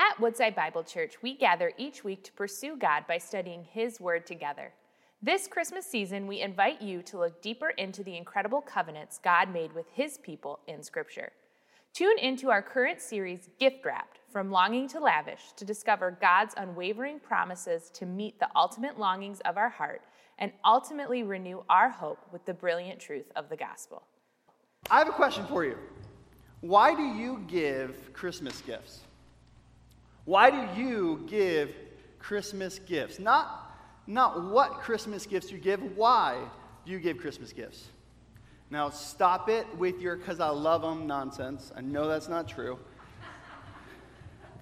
At Woodside Bible Church, we gather each week to pursue God by studying His Word together. This Christmas season, we invite you to look deeper into the incredible covenants God made with His people in Scripture. Tune into our current series, Gift Wrapped From Longing to Lavish, to discover God's unwavering promises to meet the ultimate longings of our heart and ultimately renew our hope with the brilliant truth of the gospel. I have a question for you. Why do you give Christmas gifts? Why do you give Christmas gifts? Not, not what Christmas gifts you give, why do you give Christmas gifts? Now, stop it with your because I love them nonsense. I know that's not true.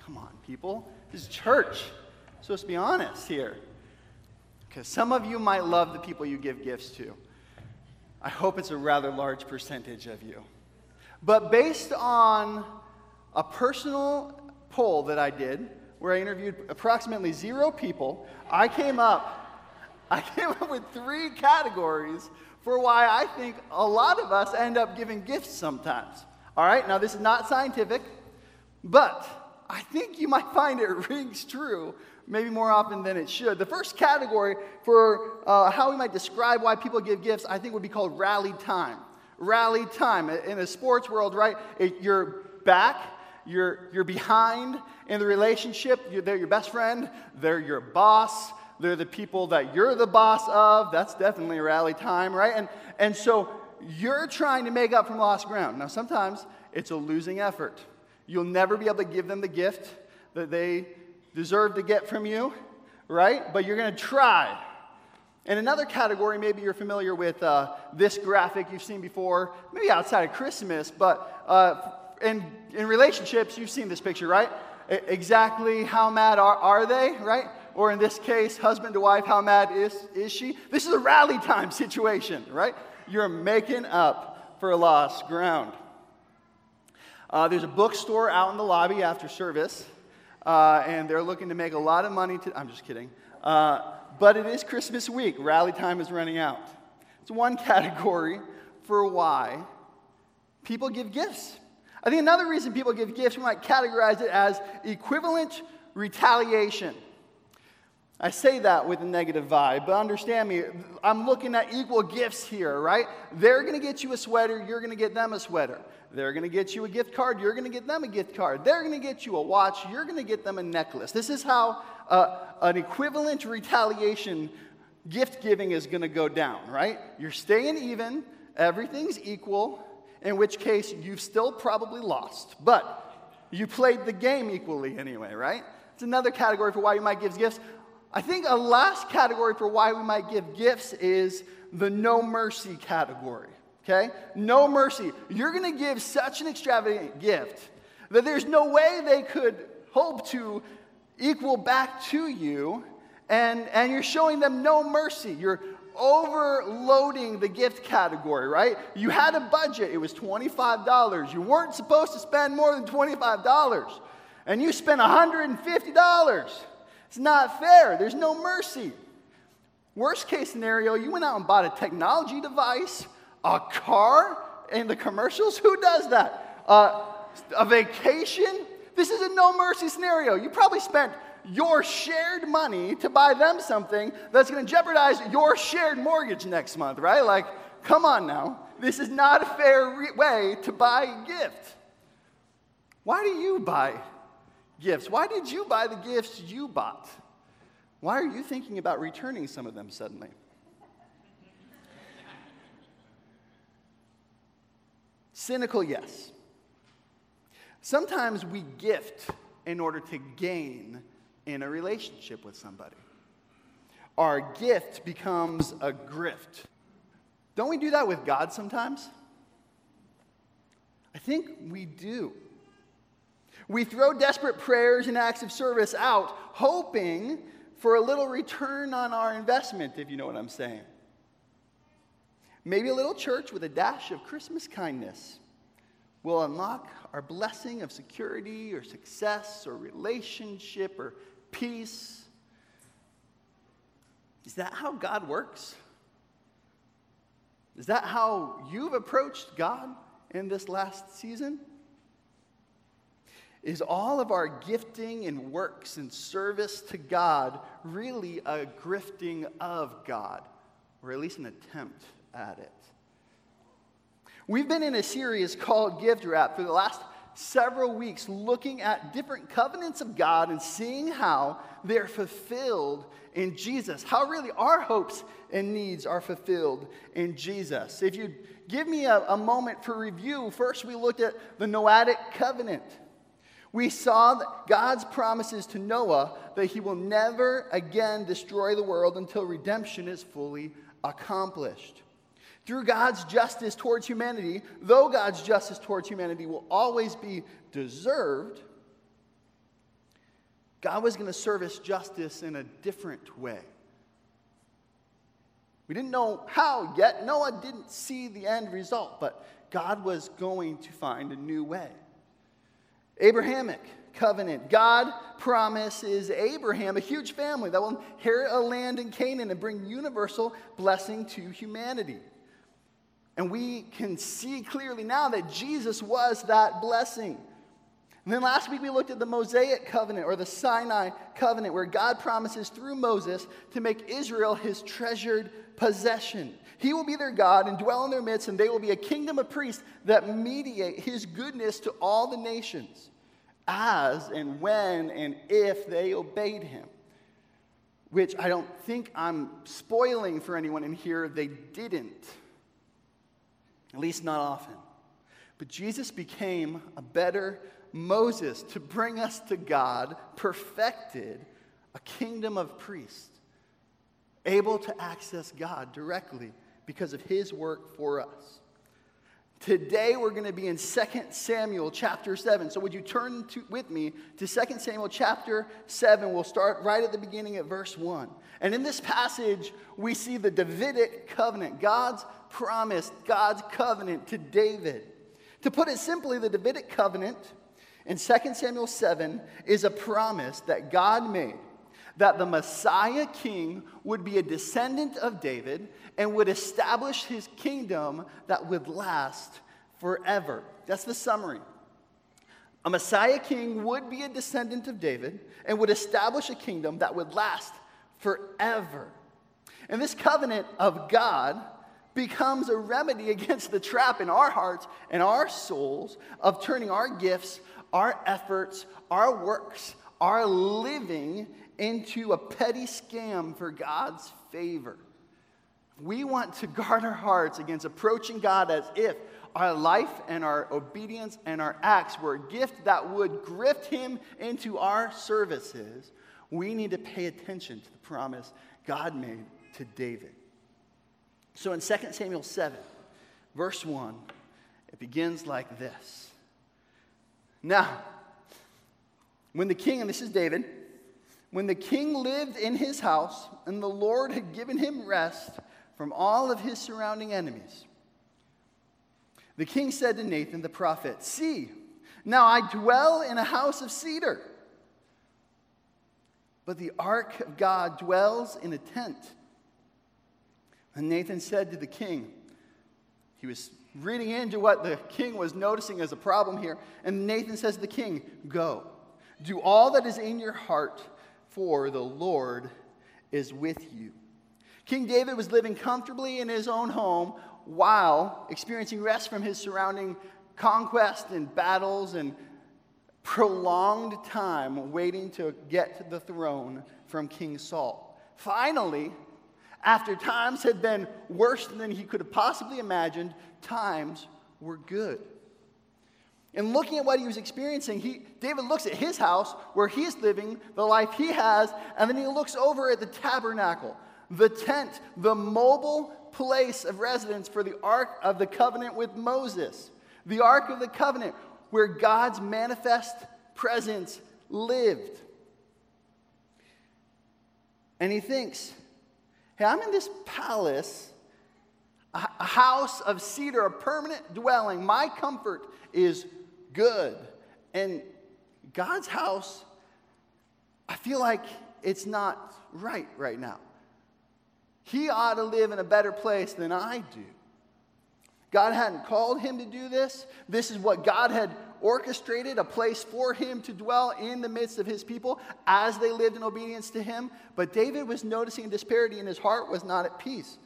Come on, people. This is church. I'm supposed to be honest here. Because some of you might love the people you give gifts to. I hope it's a rather large percentage of you. But based on a personal poll that I did, where I interviewed approximately zero people, I came up I came up with three categories for why I think a lot of us end up giving gifts sometimes. All right, now this is not scientific, but I think you might find it rings true maybe more often than it should. The first category for uh, how we might describe why people give gifts, I think, would be called rally time. Rally time. In the sports world, right, it, you're back, you're, you're behind in the relationship, you're, they're your best friend, they're your boss, they're the people that you're the boss of. That's definitely rally time, right? And, and so you're trying to make up from lost ground. Now, sometimes it's a losing effort. You'll never be able to give them the gift that they deserve to get from you, right? But you're going to try. In another category, maybe you're familiar with uh, this graphic you've seen before, maybe outside of Christmas, but uh, in, in relationships, you've seen this picture, right? exactly how mad are, are they, right? Or in this case, husband to wife, how mad is, is she? This is a rally time situation, right? You're making up for lost ground. Uh, there's a bookstore out in the lobby after service uh, and they're looking to make a lot of money. To, I'm just kidding. Uh, but it is Christmas week. Rally time is running out. It's one category for why people give gifts. I think another reason people give gifts, we might categorize it as equivalent retaliation. I say that with a negative vibe, but understand me, I'm looking at equal gifts here, right? They're gonna get you a sweater, you're gonna get them a sweater. They're to get you a gift card. You're to get them a gift card. They're to get you a watch. You're to get them a necklace. This is how uh, an equivalent retaliation gift giving is to go down, right? You're staying even, everything's equal, in which case you've still probably lost. But you played the game equally anyway, right? It's another category for why you might give gifts. I think a last category for why we might give gifts is the no mercy category okay? No mercy. You're to give such an extravagant gift that there's no way they could hope to equal back to you, and, and you're showing them no mercy. You're overloading the gift category, right? You had a budget, it was $25. You weren't supposed to spend more than $25, and you spent $150. It's not fair. There's no mercy. Worst case scenario, you went out and bought a technology device a car in the commercials? Who does that? Uh, a vacation? This is a no mercy scenario. You probably spent your shared money to buy them something that's going to jeopardize your shared mortgage next month, right? Like, come on now. This is not a fair re- way to buy a gift. Why do you buy gifts? Why did you buy the gifts you bought? Why are you thinking about returning some of them suddenly? Cynical, yes. Sometimes we gift in order to gain in a relationship with somebody. Our gift becomes a grift. Don't we do that with God sometimes? I think we do. We throw desperate prayers and acts of service out, hoping for a little return on our investment, if you know what I'm saying. Maybe a little church with a dash of Christmas kindness will unlock our blessing of security or success or relationship or peace. Is that how God works? Is that how you've approached God in this last season? is all of our gifting and works and service to God really a grifting of God, or at least an attempt at it? We've been in a series called Gift Wrap for the last several weeks looking at different covenants of God and seeing how they're fulfilled in Jesus, how really our hopes and needs are fulfilled in Jesus. If you give me a, a moment for review, first we looked at the Noahic covenant. We saw God's promises to Noah that he will never again destroy the world until redemption is fully accomplished. Through God's justice towards humanity, though God's justice towards humanity will always be deserved, God was going to service justice in a different way. We didn't know how yet. Noah didn't see the end result, but God was going to find a new way. Abrahamic covenant. God promises Abraham a huge family that will inherit a land in Canaan and bring universal blessing to humanity. And we can see clearly now that Jesus was that blessing. And then last week we looked at the Mosaic covenant or the Sinai covenant, where God promises through Moses to make Israel his treasured possession. He will be their God and dwell in their midst, and they will be a kingdom of priests that mediate his goodness to all the nations as and when and if they obeyed him. Which I don't think I'm spoiling for anyone in here, they didn't. At least not often. But Jesus became a better Moses to bring us to God, perfected a kingdom of priests, able to access God directly because of his work for us. Today we're going to be in 2 Samuel chapter 7. So would you turn to, with me to 2 Samuel chapter 7? We'll start right at the beginning at verse 1. And in this passage, we see the Davidic covenant, God's promise, God's covenant to David. To put it simply, the Davidic covenant in 2 Samuel 7 is a promise that God made that the Messiah king would be a descendant of David and would establish his kingdom that would last forever. That's the summary. A Messiah king would be a descendant of David and would establish a kingdom that would last forever. And this covenant of God becomes a remedy against the trap in our hearts and our souls of turning our gifts, our efforts, our works, our living into a petty scam for God's favor. We want to guard our hearts against approaching God as if our life and our obedience and our acts were a gift that would grift Him into our services. We need to pay attention to the promise God made to David. So in 2 Samuel 7, verse 1, it begins like this. Now, when the king, and this is David, when the king lived in his house and the Lord had given him rest from all of his surrounding enemies, the king said to Nathan the prophet, See, now I dwell in a house of cedar, but the ark of God dwells in a tent. And Nathan said to the king, he was reading into what the king was noticing as a problem here. And Nathan says to the king, Go, do all that is in your heart, for the Lord is with you. King David was living comfortably in his own home while experiencing rest from his surrounding conquest and battles and prolonged time waiting to get the throne from King Saul. Finally, after times had been worse than he could have possibly imagined, times were good. And looking at what he was experiencing, he, David looks at his house where he's living, the life he has, and then he looks over at the tabernacle, the tent, the mobile place of residence for the Ark of the Covenant with Moses, the Ark of the Covenant where God's manifest presence lived. And he thinks, hey, I'm in this palace, a house of cedar, a permanent dwelling. My comfort is good. And God's house, I feel like it's not right right now. He ought to live in a better place than I do. God hadn't called him to do this. This is what God had orchestrated a place for him to dwell in the midst of his people as they lived in obedience to him. But David was noticing a disparity, and his heart was not at peace.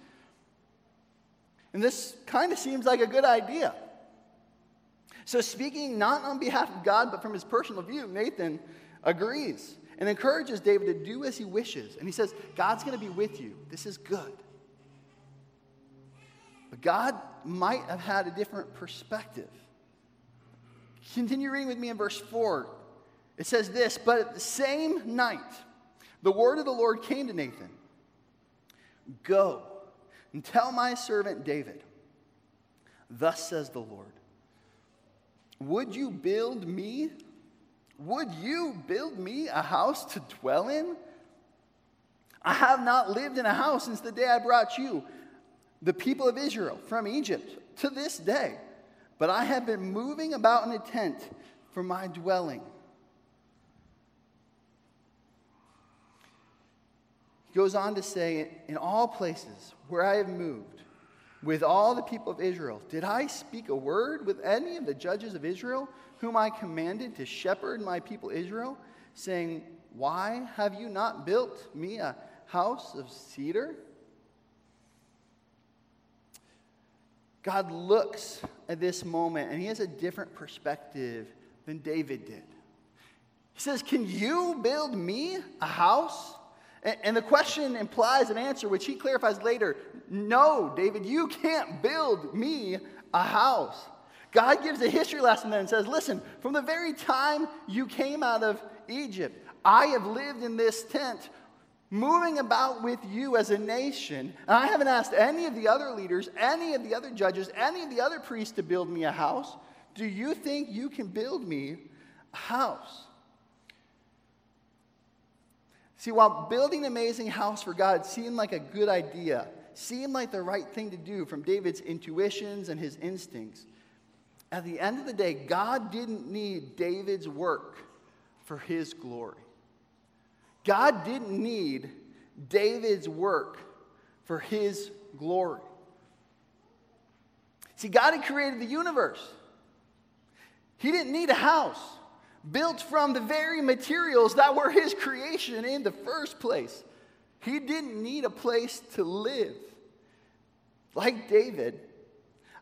And this kind of seems like a good idea. So, speaking not on behalf of God, but from his personal view, Nathan agrees and encourages David to do as he wishes. And he says, God's going to be with you. This is good. But God might have had a different perspective. Continue reading with me in verse 4. It says this But at the same night, the word of the Lord came to Nathan Go and tell my servant David, Thus says the Lord, Would you build me? Would you build me a house to dwell in? I have not lived in a house since the day I brought you, the people of Israel, from Egypt to this day, but I have been moving about in a tent for my dwelling. He goes on to say, In all places where I have moved, with all the people of Israel, did I speak a word with any of the judges of Israel, whom I commanded to shepherd my people Israel, saying, Why have you not built me a house of cedar? God looks at this moment and he has a different perspective than David did. He says, Can you build me a house? And the question implies an answer, which he clarifies later No, David, you can't build me a house. God gives a history lesson then and says, Listen, from the very time you came out of Egypt, I have lived in this tent moving about with you as a nation. And I haven't asked any of the other leaders, any of the other judges, any of the other priests to build me a house. Do you think you can build me a house? See, while building an amazing house for God seemed like a good idea, seemed like the right thing to do from David's intuitions and his instincts, at the end of the day, God didn't need David's work for his glory. God didn't need David's work for his glory. See, God had created the universe. He didn't need a house built from the very materials that were his creation in the first place. He didn't need a place to live. Like David,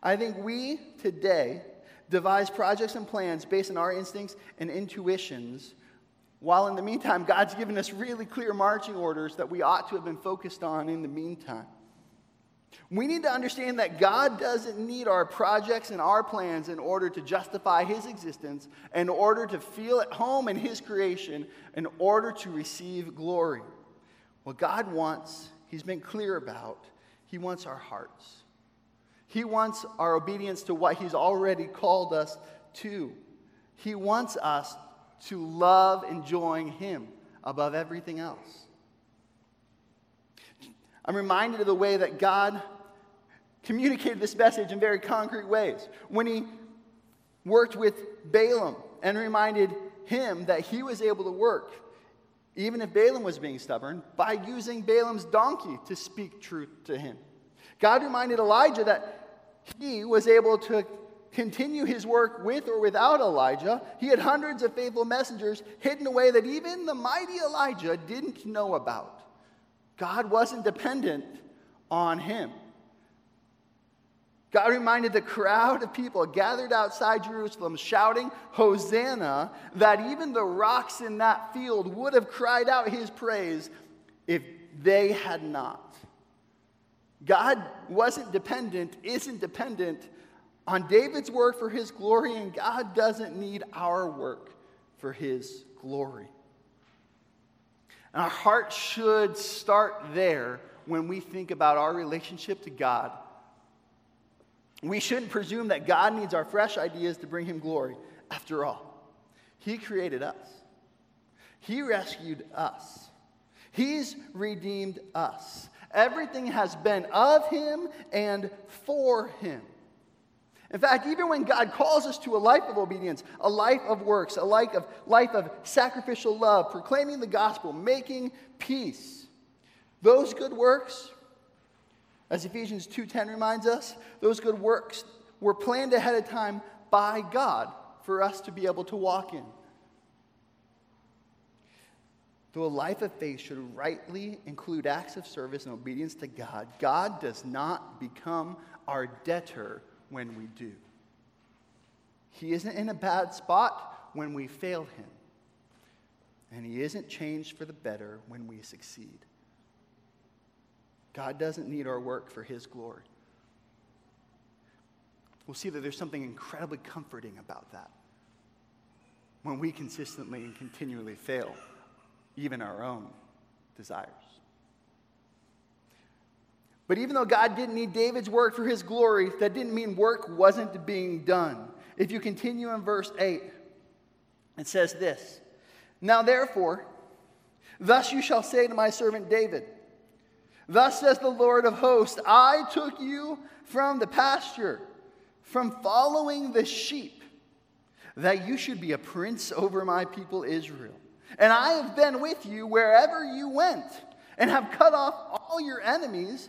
I think we today devise projects and plans based on our instincts and intuitions while in the meantime, God's given us really clear marching orders that we ought to have been focused on in the meantime. We need to understand that God doesn't need our projects and our plans in order to justify His existence, in order to feel at home in His creation, in order to receive glory. What God wants, He's been clear about, He wants our hearts. He wants our obedience to what He's already called us to. He wants us to love enjoying Him above everything else. I'm reminded of the way that God communicated this message in very concrete ways. When He worked with Balaam and reminded him that he was able to work, even if Balaam was being stubborn, by using Balaam's donkey to speak truth to him. God reminded Elijah that he was able to continue his work with or without Elijah. He had hundreds of faithful messengers hidden away that even the mighty Elijah didn't know about. God wasn't dependent on him. God reminded the crowd of people gathered outside Jerusalem shouting, Hosanna, that even the rocks in that field would have cried out his praise if they had not. God wasn't dependent, isn't dependent on David's work for his glory, and God doesn't need our work for his glory. And our heart should start there when we think about our relationship to God. We shouldn't presume that God needs our fresh ideas to bring him glory. After all, he created us, he rescued us, he's redeemed us. Everything has been of him and for him. In fact, even when God calls us to a life of obedience, a life of works, a life of, life of sacrificial love, proclaiming the gospel, making peace, those good works, as Ephesians 2:10 reminds us, those good works were planned ahead of time by God for for us to be able to walk in. Though a life of faith should rightly include acts of service and obedience to God, God does not become our debtor when we do. He isn't in a bad spot when we fail Him, and He isn't changed for the better when we succeed. God doesn't need our work for His glory. We'll see that there's something incredibly comforting about that when we consistently and continually fail even our own desires. But even though God didn't need David's work for his glory, that didn't mean work wasn't being done. If you continue in verse 8, it says this Now therefore, thus you shall say to my servant David, Thus says the Lord of hosts, I took you from the pasture, from following the sheep, that you should be a prince over my people Israel. And I have been with you wherever you went, and have cut off all your enemies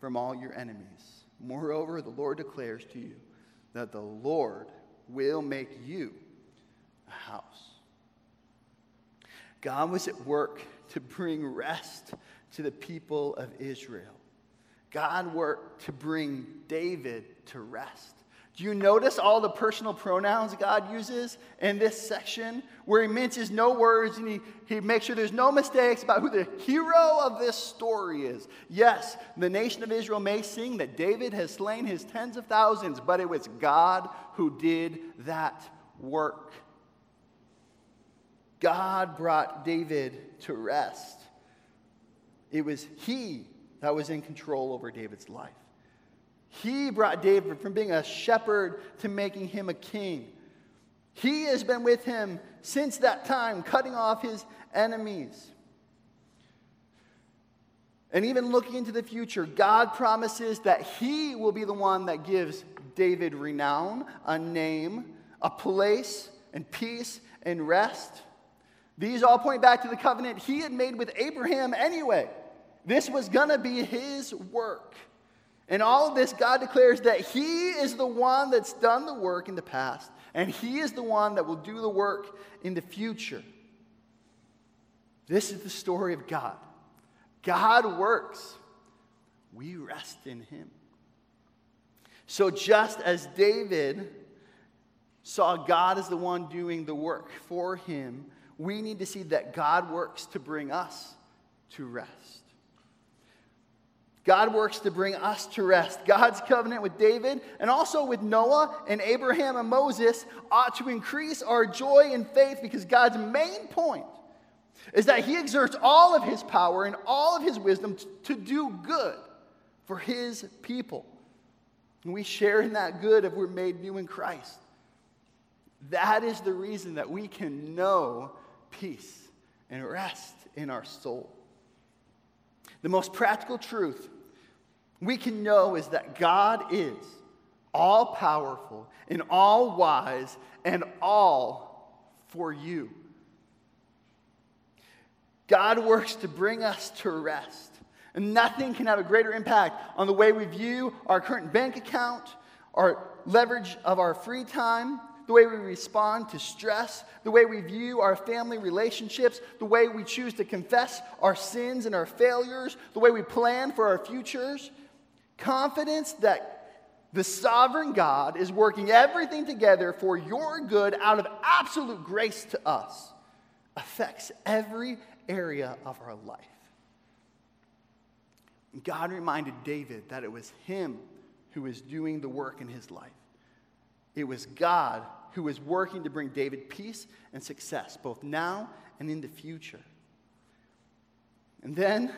from all your enemies. Moreover, the Lord declares to you that the Lord will make you a house. God was at work to bring rest to the people of Israel. God worked to bring David to rest. Do you notice all the personal pronouns God uses in this section where he minces no words and he, he makes sure there's no mistakes about who the hero of this story is? Yes, the nation of Israel may sing that David has slain his tens of thousands, but it was God who did that work. God brought David to rest. It was he that was in control over David's life. He brought David from being a shepherd to making him a king. He has been with him since that time, cutting off his enemies. And even looking into the future, God promises that He will be the one that gives David renown, a name, a place, and peace and rest. These all point back to the covenant He had made with Abraham anyway. This was going to be His work. In all of this, God declares that He is the one that's done the work in the past, and He is the one that will do the work in the future. This is the story of God. God works, we rest in Him. So, just as David saw God as the one doing the work for him, we need to see that God works to bring us to rest. God works to bring us to rest. God's covenant with David and also with Noah and Abraham and Moses ought to increase our joy and faith because God's main point is that He exerts all of His power and all of His wisdom to do good for His people. And we share in that good if we're made new in Christ. That is the reason that we can know peace and rest in our soul. The most practical truth we can know is that God is all powerful and all wise and all for you. God works to bring us to rest. And nothing can have a greater impact on the way we view our current bank account, our leverage of our free time, the way we respond to stress, the way we view our family relationships, the way we choose to confess our sins and our failures, the way we plan for our futures. Confidence that the sovereign God is working everything together for your good out of absolute grace to us affects every area of our life. God reminded David that it was him who was doing the work in his life. It was God who was working to bring David peace and success, both now and in the future. And then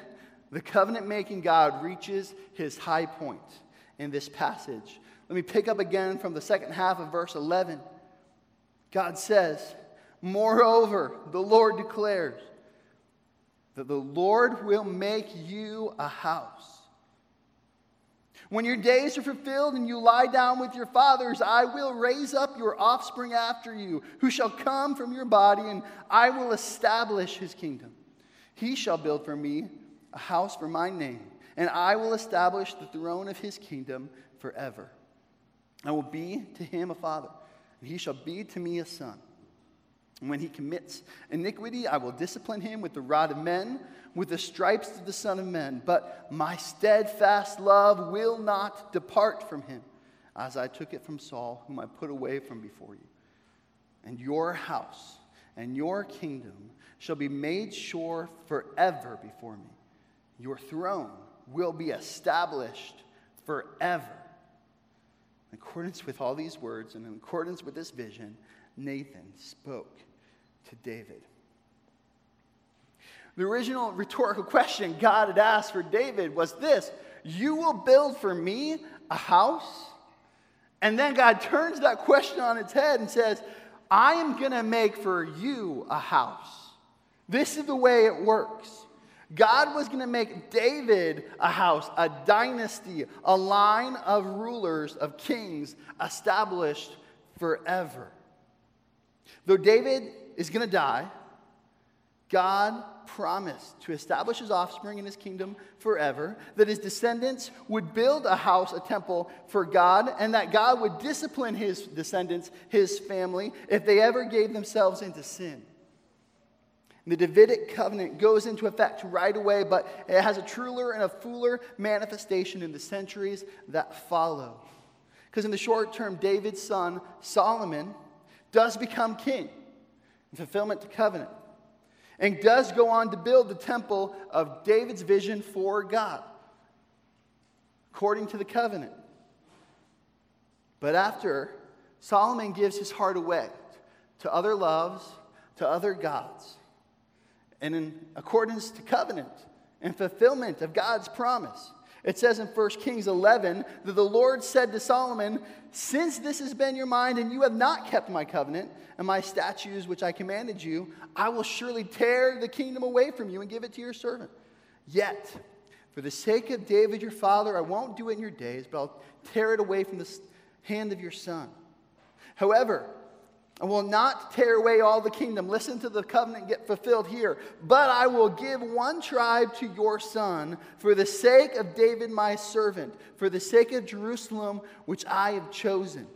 the covenant making God reaches his high point in this passage. Let me pick up again from the second half of verse 11. God says, Moreover, the Lord declares that the Lord will make you a house. When your days are fulfilled and you lie down with your fathers, I will raise up your offspring after you, who shall come from your body, and I will establish his kingdom. He shall build for me a house for my name, and I will establish the throne of his kingdom forever. I will be to him a father, and he shall be to me a son. And when he commits iniquity, I will discipline him with the rod of men, with the stripes of the Son of Men. But my steadfast love will not depart from him, as I took it from Saul, whom I put away from before you. And your house and your kingdom shall be made sure forever before me. Your throne will be established forever. In accordance with all these words and in accordance with this vision, Nathan spoke to David. The original rhetorical question God had asked for David was this You will build for me a house? And then God turns that question on its head and says, I am going to make for you a house. This is the way it works. God was going to make David a house, a dynasty, a line of rulers, of kings established forever. Though David is going to die, God promised to establish his offspring in his kingdom forever, that his descendants would build a house, a temple for God, and that God would discipline his descendants, his family, if they ever gave themselves into sin. The Davidic covenant goes into effect right away, but it has a truer and a fuller manifestation in the centuries that follow. Because in the short term, David's son, Solomon, does become king in fulfillment to covenant and does go on to build the temple of David's vision for God according to the covenant. But after, Solomon gives his heart away to other loves, to other gods and in accordance to covenant and fulfillment of God's promise. It says in 1 Kings 11 that the Lord said to Solomon, Since this has been your mind and you have not kept my covenant and my statutes which I commanded you, I will surely tear the kingdom away from you and give it to your servant. Yet, for the sake of David your father, I won't do it in your days, but I'll tear it away from the hand of your son. However, I will not tear away all the kingdom. Listen to the covenant get fulfilled here. But I will give one tribe to your son for the sake of David my servant, for the sake of Jerusalem, which I have chosen.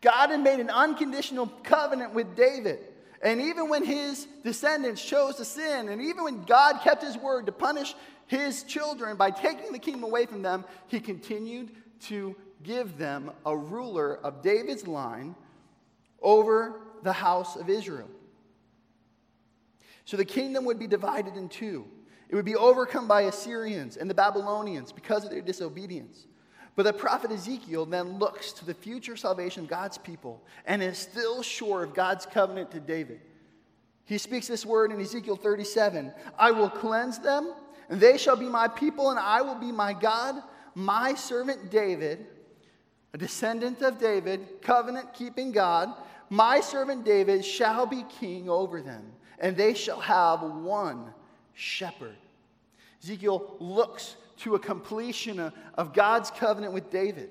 God had made an unconditional covenant with David. And even when his descendants chose to sin, and even when God kept his word to punish his children by taking the kingdom away from them, he continued to give them a ruler of David's line over the house of Israel. So the kingdom would be divided in two. It would be overcome by Assyrians and the Babylonians because of their disobedience. But the prophet Ezekiel then looks to the future salvation of God's people and is still sure of God's covenant to David. He speaks this word in Ezekiel 37 I will cleanse them, and they shall be my people, and I will be my God. My servant David, a descendant of David, covenant keeping God, my servant David shall be king over them, and they shall have one shepherd. Ezekiel looks to a completion of God's covenant with David.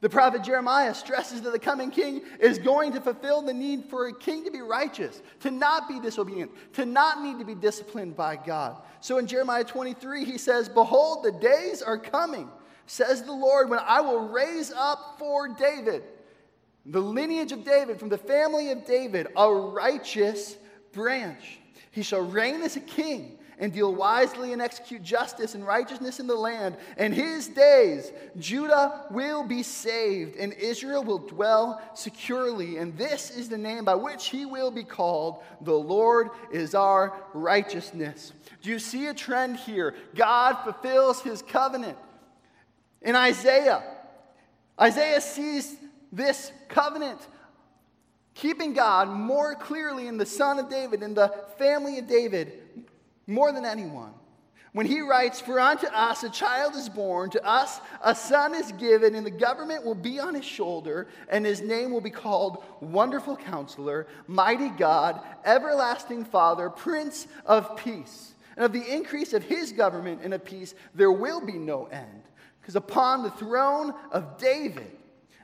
The prophet Jeremiah stresses that the coming king is going to fulfill the need for a king to be righteous, to not be disobedient, to not need to be disciplined by God. So in Jeremiah 23, he says, Behold, the days are coming, says the Lord, when I will raise up for David the lineage of David, from the family of David, a righteous branch. He shall reign as a king and deal wisely and execute justice and righteousness in the land. And his days, Judah will be saved, and Israel will dwell securely. And this is the name by which he will be called The Lord is our righteousness. Do you see a trend here? God fulfills his covenant. In Isaiah, Isaiah sees this covenant, keeping God more clearly in the son of David, in the family of David, more than anyone. when he writes, For unto us a child is born, to us a son is given, and the government will be on his shoulder, and his name will be called Wonderful Counselor, Mighty God, Everlasting Father, Prince of Peace. And of the increase of his government and of peace, there will be no end. Because upon the throne of David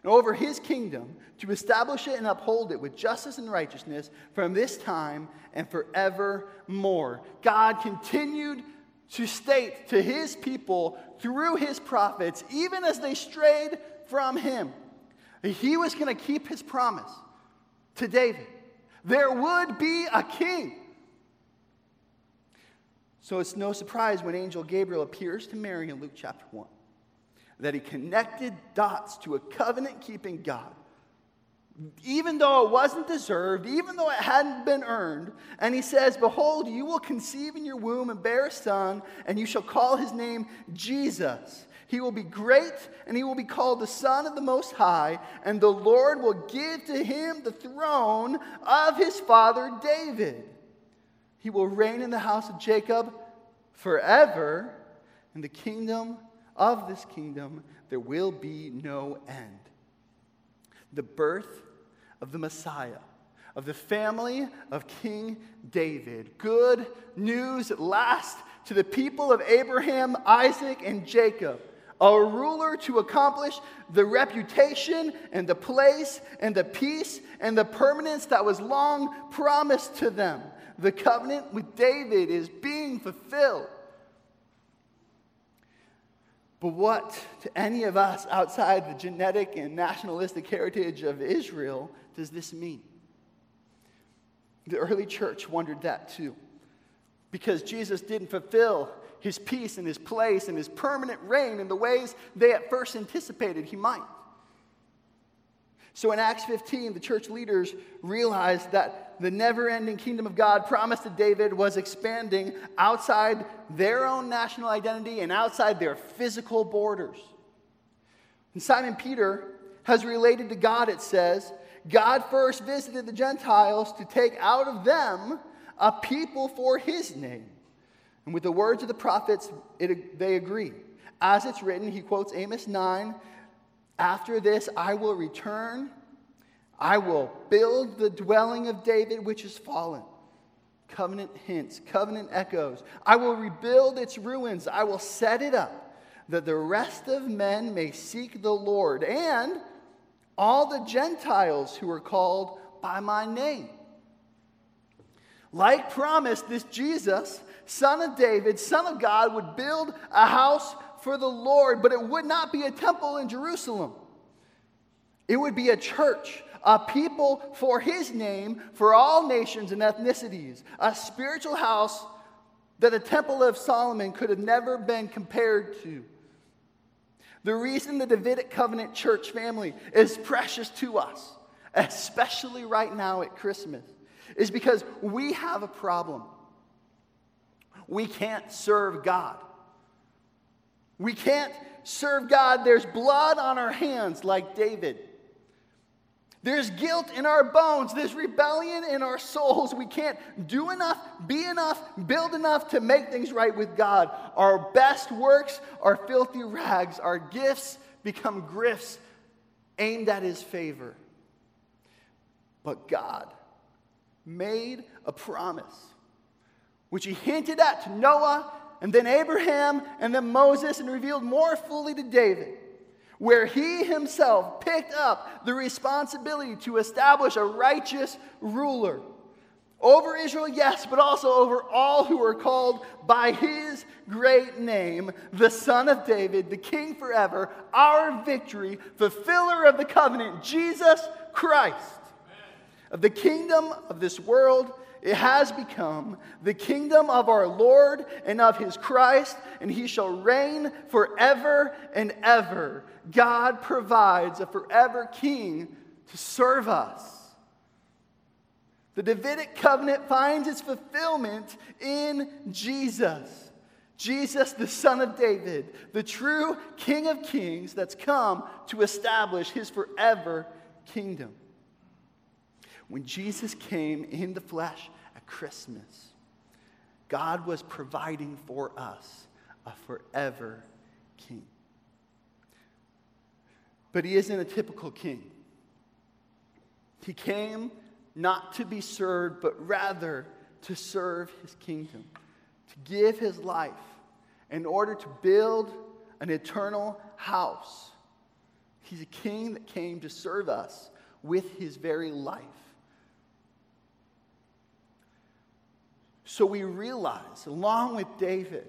and over his kingdom, to establish it and uphold it with justice and righteousness from this time and forevermore. God continued to state to his people through his prophets, even as they strayed from him, he was going to keep his promise to David. There would be a king. So it's no surprise when angel Gabriel appears to Mary in Luke chapter 1 that he connected dots to a covenant keeping God even though it wasn't deserved, even though it hadn't been earned. And he says, Behold, you will conceive in your womb and bear a son, and you shall call his name Jesus. He will be great, and he will be called the Son of the Most High, and the Lord will give to him the throne of his father David. He will reign in the house of Jacob forever, and the kingdom of this kingdom there will be no end. The birth of the Messiah, of the family of King David. Good news at last to the people of Abraham, Isaac, and Jacob. A ruler to accomplish the reputation and the place and the peace and the permanence that was long promised to them. The covenant with David is being fulfilled. But what, to any of us outside the genetic and nationalistic heritage of Israel, does this mean? The early church wondered that too. Because Jesus didn't fulfill his peace and his place and his permanent reign in the ways they at first anticipated he might. So in Acts 15, the church leaders realized that the never ending kingdom of God promised to David was expanding outside their own national identity and outside their physical borders. And Simon Peter has related to God, it says, God first visited the Gentiles to take out of them a people for his name. And with the words of the prophets, it, they agree. As it's written, he quotes Amos 9 after this, I will return. I will build the dwelling of David, which is fallen. Covenant hints, covenant echoes. I will rebuild its ruins. I will set it up that the rest of men may seek the Lord and all the Gentiles who are called by my name. Like promised, this Jesus, son of David, son of God, would build a house for the Lord, but it would not be a temple in Jerusalem. It would be a church, a people for his name, for all nations and ethnicities, a spiritual house that the Temple of Solomon could have never been compared to. The reason the Davidic covenant church family is precious to us, especially right now at Christmas, is because we have a problem. We can't serve God. We can't serve God. There's blood on our hands, like David. There's guilt in our bones. There's rebellion in our souls. We can't do enough, be enough, build enough to make things right with God. Our best works are filthy rags. Our gifts become grifts aimed at His favor. But God made a promise, which He hinted at to Noah and then Abraham, and then Moses, and revealed more fully to David, where he himself picked up the responsibility to establish a righteous ruler over Israel, yes, but also over all who are called by his great name, the Son of David, the King forever, our victory, fulfiller of the covenant, Jesus Christ. Of the kingdom of this world it has become the kingdom of our Lord and of his Christ, and he shall reign forever and ever. God provides a forever king to serve us. The Davidic covenant finds its fulfillment in Jesus. Jesus, the Son of David, the true King of Kings that's come to establish his forever kingdom when Jesus came in the flesh at Christmas, God was providing for us a forever king. But he isn't a typical king. He came not to be served, but rather to serve his kingdom, to give his life in order to build an eternal house. He's a king that came to serve us with his very life. So we realize, along with David,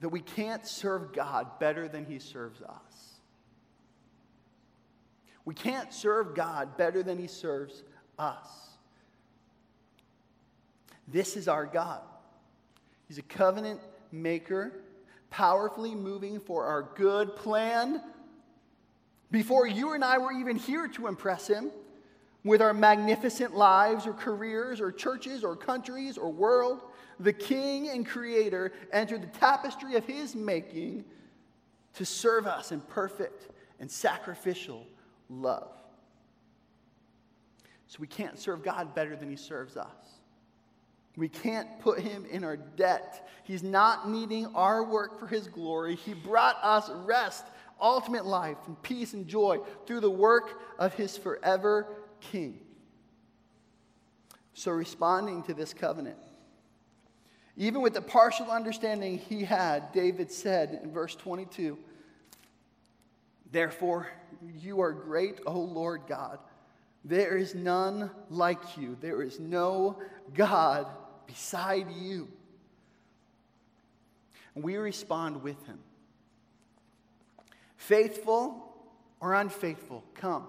that we can't serve God better than he serves us. We can't serve God better than he serves us. This is our God. He's a covenant maker, powerfully moving for our good plan. Before you and I were even here to impress him with our magnificent lives or careers or churches or countries or world, the King and Creator entered the tapestry of his making to serve us in perfect and sacrificial love. So we can't serve God better than he serves us. We can't put him in our debt. He's not needing our work for his glory. He brought us rest, ultimate life, and peace and joy through the work of his forever king. So, responding to this covenant, even with the partial understanding he had, David said in verse 22 Therefore, you are great, O Lord God. There is none like you, there is no God beside you. We respond with him. Faithful or unfaithful, come.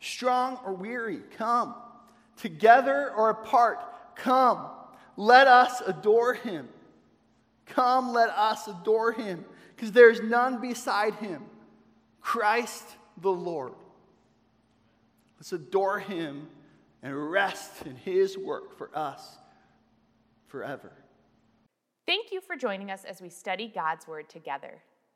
Strong or weary, come. Together or apart, come. Let us adore him. Come, let us adore him, because there's none beside him. Christ the Lord. Let's adore him and rest in his work for us forever. Thank you for joining us as we study God's Word together.